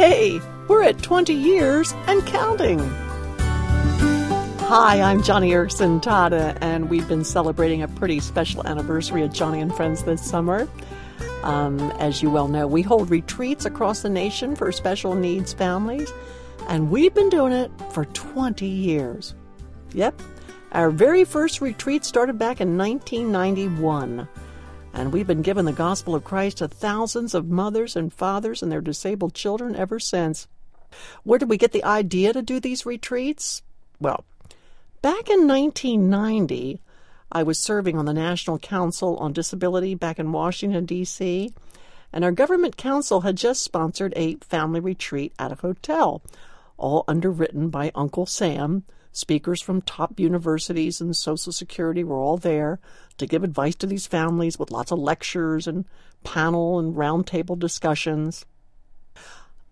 Hey, we're at 20 years and counting. Hi, I'm Joni Eareckson Tada, and we've been celebrating a pretty special anniversary at Joni and Friends this summer. Um, as you well know, we hold retreats across the nation for special needs families, and we've been doing it for 20 years. Yep, our very first retreat started back in 1991, and we've been giving the gospel of Christ to thousands of mothers and fathers and their disabled children ever since. Where did we get the idea to do these retreats? Well, back in 1990, I was serving on the National Council on Disability back in Washington, D.C., and our government council had just sponsored a family retreat at a hotel, all underwritten by Uncle Sam, Speakers from top universities and Social Security were all there to give advice to these families with lots of lectures and panel and roundtable discussions.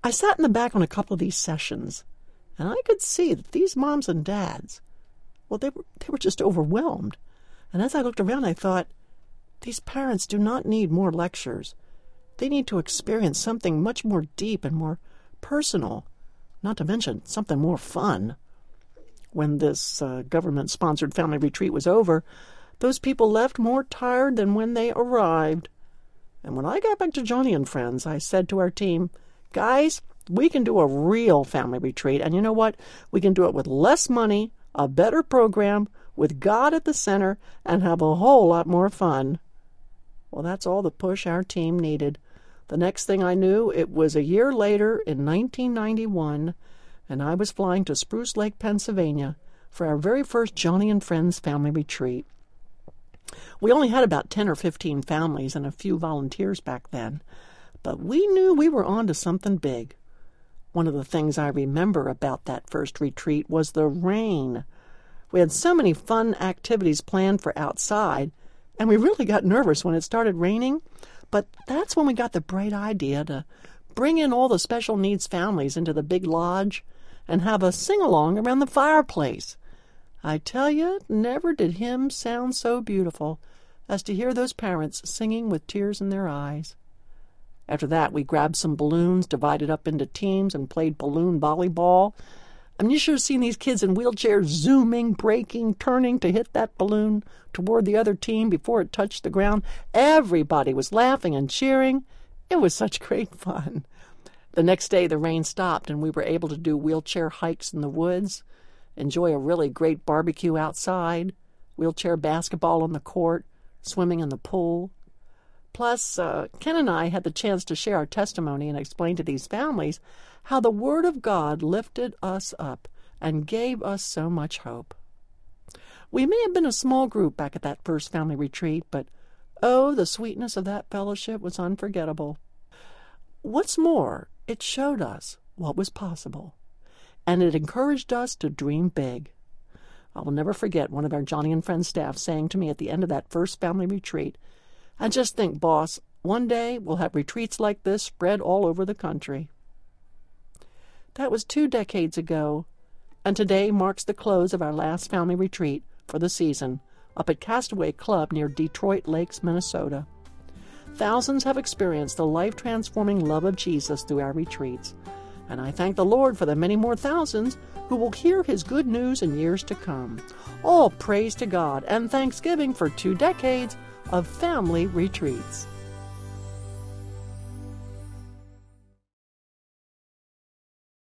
I sat in the back on a couple of these sessions, and I could see that these moms and dads, well, they were, they were just overwhelmed. And as I looked around, I thought, these parents do not need more lectures. They need to experience something much more deep and more personal, not to mention something more fun when this uh, government sponsored family retreat was over, those people left more tired than when they arrived. And when I got back to Joni and Friends, I said to our team, guys, we can do a real family retreat. And you know what? We can do it with less money, a better program, with God at the center, and have a whole lot more fun. Well, that's all the push our team needed. The next thing I knew, it was a year later in 1991 and I was flying to Spruce Lake, Pennsylvania for our very first Joni and Friends family retreat. We only had about 10 or 15 families and a few volunteers back then, but we knew we were on to something big. One of the things I remember about that first retreat was the rain. We had so many fun activities planned for outside, and we really got nervous when it started raining. But that's when we got the bright idea to bring in all the special needs families into the big lodge and have a sing along around the fireplace. I tell you, never did hymn sound so beautiful as to hear those parents singing with tears in their eyes. After that, we grabbed some balloons, divided up into teams, and played balloon volleyball. I mean, you should have seen these kids in wheelchairs zooming, braking, turning to hit that balloon toward the other team before it touched the ground. Everybody was laughing and cheering. It was such great fun. The next day, the rain stopped, and we were able to do wheelchair hikes in the woods, enjoy a really great barbecue outside, wheelchair basketball on the court, swimming in the pool. Plus, uh, Ken and I had the chance to share our testimony and explain to these families how the Word of God lifted us up and gave us so much hope. We may have been a small group back at that first family retreat, but oh, the sweetness of that fellowship was unforgettable. What's more, it showed us what was possible, and it encouraged us to dream big. I will never forget one of our Joni and Friends staff saying to me at the end of that first family retreat, I just think, boss, one day we'll have retreats like this spread all over the country. That was two decades ago, and today marks the close of our last family retreat for the season up at Castaway Club near Detroit Lakes, Minnesota. Thousands have experienced the life transforming love of Jesus through our retreats, and I thank the Lord for the many more thousands who will hear his good news in years to come. All praise to God and thanksgiving for two decades of family retreats.